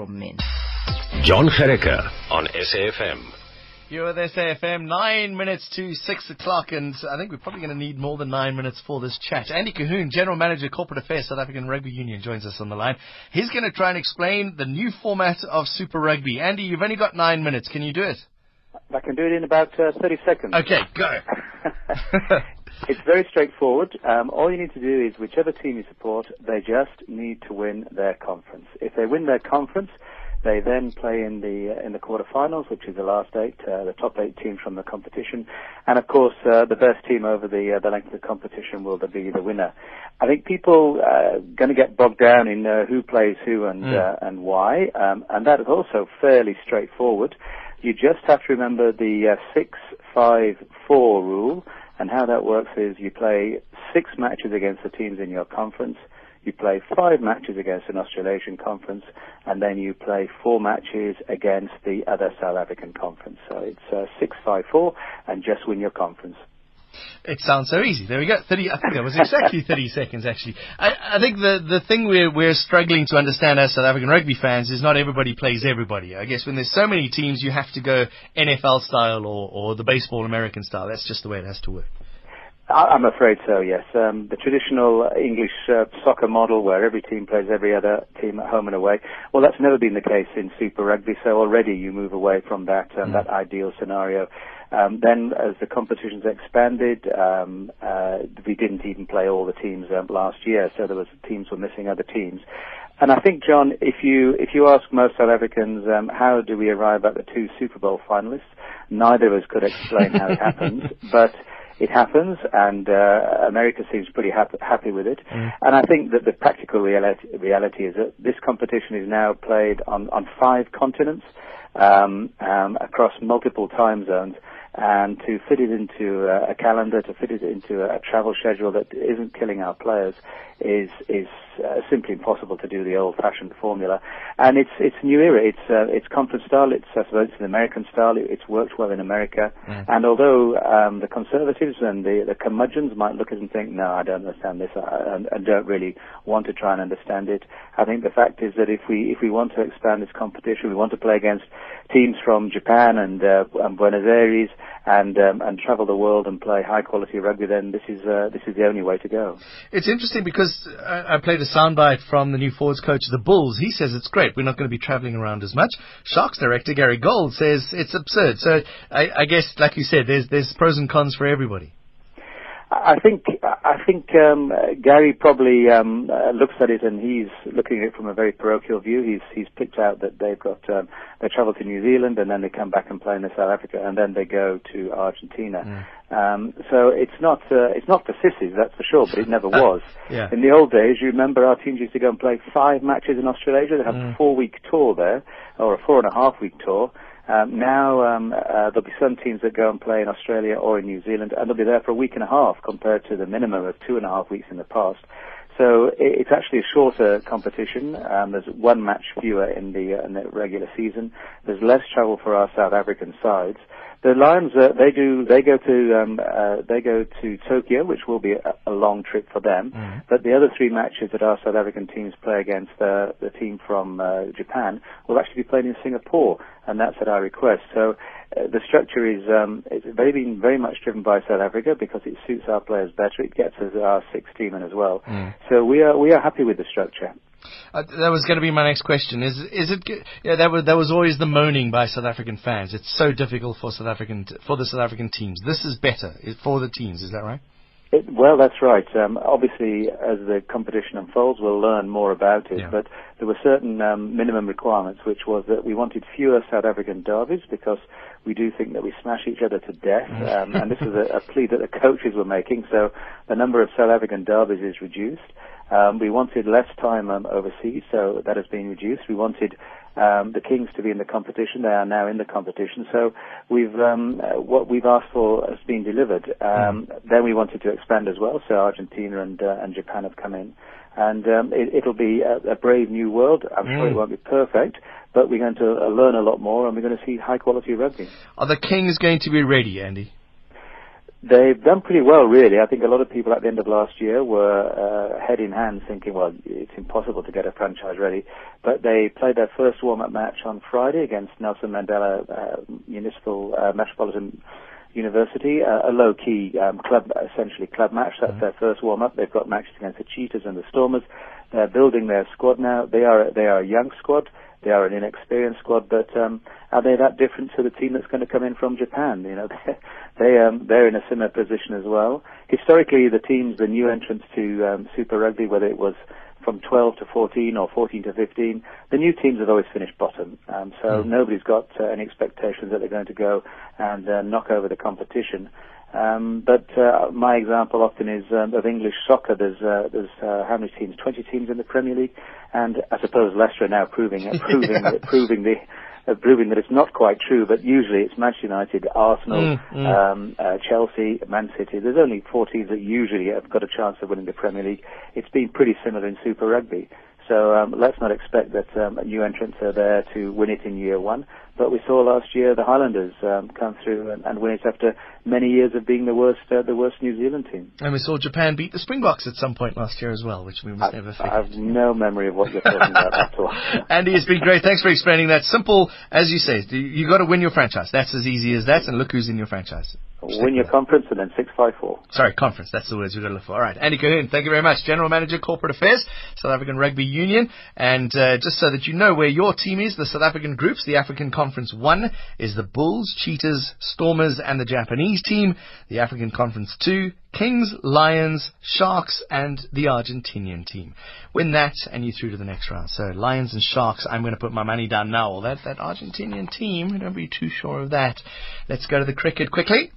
from men. Jon Gericke on SAFM. You're with SAFM, nine minutes to six o'clock, and I think we're probably going to need more than nine minutes for this chat. Andy Colquhoun, General Manager, Corporate Affairs, South African Rugby Union, joins us on the line. He's going to try and explain the new format of Super Rugby. Andy, you've only got nine minutes. Can you do it? I can do it in about uh, 30 seconds. Okay, go. it's very straightforward. Um, all you need to do is whichever team you support, they just need to win their conference. If they win their conference, they then play in the uh, in the quarterfinals, which is the last eight, uh, the top eight teams from the competition, and of course uh, the best team over the uh, the length of the competition will be the winner. I think people are uh, going to get bogged down in uh, who plays who and Mm. and why, um, and that is also fairly straightforward. You just have to remember the six five four rule, and how that works is you play six matches against the teams in your conference. You play five matches against an Australasian conference, and then you play four matches against the other South African conference. So it's uh, six, five, four, and just win your conference. It sounds so easy. There we go. Thirty. I think that was exactly thirty seconds. Actually, I, I think the the thing we're we're struggling to understand as South African rugby fans is not everybody plays everybody. I guess when there's so many teams, you have to go NFL style or or the baseball American style. That's just the way it has to work. I- I'm afraid so, yes. Um, the traditional English uh, soccer model where every team plays every other team at home and away, well, that's never been the case in Super Rugby, so already you move away from that, um, that ideal scenario. Um, then as the competitions expanded, um, uh, we didn't even play all the teams um, last year, so there was teams were missing other teams. And I think, Jon, if you if you ask most South Africans um, how do we arrive at the two Super Bowl finalists, neither of us could explain how it happens, but it happens, and uh, America seems pretty happy, happy with it. And I think that the practical reality, reality is that this competition is now played on, on five continents um, um, across multiple time zones. And to fit it into a calendar, to fit it into a, travel schedule that isn't killing our players, is is uh, simply impossible to do the old-fashioned formula. And it's it's new era. It's uh, it's conference style. It's I suppose it's an American style. It, it's worked well in America. And although um, the conservatives and the the curmudgeons might look at it and think, no, I don't understand this, I, and, and don't really want to try and understand it, I think the fact is that if we if we want to expand this competition, we want to play against teams from Japan and, uh, and Buenos Aires and um, and travel the world and play high quality rugby, then this is uh, this is the only way to go. It's interesting because I, played a soundbite from the new forwards coach of the Bulls. He says it's great. We're not going to be travelling around as much. Sharks director Gary Gold says it's absurd. So I, I guess, like you said, there's there's pros and cons for everybody. I think I think um, uh, Gary probably um, uh, looks at it and he's looking at it from a very parochial view. He's he's picked out that they've got um, they travel to New Zealand and then they come back and play in South Africa and then they go to Argentina. Um, so it's not uh, it's not for sissies, that's for sure, but it never was. Yeah. In the old days, you remember our teams used to go and play five matches in Australasia. They have a four week tour there, or a four and a half week tour. Um, now um, uh, there'll be some teams that go and play in Australia or in New Zealand, and they'll be there for a week and a half compared to the minimum of two and a half weeks in the past. So it's actually a shorter competition. Um, there's one match fewer in the, uh, in the regular season. There's less travel for our South African sides. The Lions, uh, they do, they go to, um, uh, they go to Tokyo, which will be a, a long trip for them. But the other three matches that our South African teams play against uh, the team from uh, Japan will actually be played in Singapore, and that's at our request. So uh, the structure is um, it's very been very much driven by South Africa because it suits our players better. It gets us our six team in as well. So we are we are happy with the structure. Uh, that was going to be my next question. Is is it? Yeah, that was that was always the moaning by South African fans. It's so difficult for South African t- for the South African teams. This is better for the teams. Is that right? It, well, that's right. Um, obviously, as the competition unfolds, we'll learn more about it. Yeah. But there were certain um, minimum requirements, which was that we wanted fewer South African derbies because we do think that we smash each other to death. Um, and this is a, a plea that the coaches were making. So the number of South African derbies is reduced. Um, we wanted less time um, overseas, so that has been reduced. We wanted um, the Kings to be in the competition. They are now in the competition. So we've um, uh, what we've asked for has been delivered. Um, Then we wanted to expand as well. So Argentina and uh, and Japan have come in, and um, it, it'll be a, a brave new world. I'm sure it won't be perfect, but we're going to uh, learn a lot more, and we're going to see high quality rugby. Are the Kings going to be ready, Andy? They've done pretty well, really. I think a lot of people at the end of last year were uh, head in hand thinking, well, it's impossible to get a franchise ready. But they played their first warm-up match on Friday against Nelson Mandela uh, Municipal uh, Metropolitan University, uh, a low-key um, club, essentially club match. That's mm-hmm. their first warm-up. They've got matches against the Cheetahs and the Stormers. They're building their squad now. They are they are a young squad. They are an inexperienced squad, but um, are they that different to the team that's going to come in from Japan? You know, they um, they're in a similar position as well. Historically, the teams, the new entrants to um, Super Rugby, whether it was from 12 to 14 or 14 to 15, the new teams have always finished bottom. Um, so mm. nobody's got uh, any expectations that they're going to go and uh, knock over the competition. Um, but uh, my example often is um, of English soccer. There's uh, there's uh, how many teams? 20 teams in the Premier League, and I suppose Leicester are now proving uh, proving yeah. proving the uh, proving that it's not quite true, but usually it's Manchester United, Arsenal, mm, mm. Um, uh, Chelsea, Man City. There's only four teams that usually have got a chance of winning the Premier League. It's been pretty similar in Super Rugby. So um, let's not expect that um, new entrants are there to win it in year one. But we saw last year the Highlanders um, come through and, and, win it after many years of being the worst, uh, the worst New Zealand team. And we saw Japan beat the Springboks at some point last year as well, which we must I, never forget. I have no memory of what you're talking about at all. Andy, it's been great. Thanks for explaining that. Simple, as you say, you got to win your franchise. That's as easy as that. And look who's in your franchise. Win your conference and then 654. Sorry, conference. That's the words we've got to look for. All right. Andy Colquhoun, thank you very much. General Manager, Corporate Affairs, South African Rugby Union. And uh, just so that you know where your team is, the South African groups, the African Conference 1 is the Bulls, Cheetahs, Stormers, and the Japanese team. The African Conference 2, Kings, Lions, Sharks, and the Argentinian team. Win that, and you're through to the next round. So, Lions and Sharks, I'm going to put my money down now. That, that Argentinian team, don't be too sure of that. Let's go to the cricket quickly.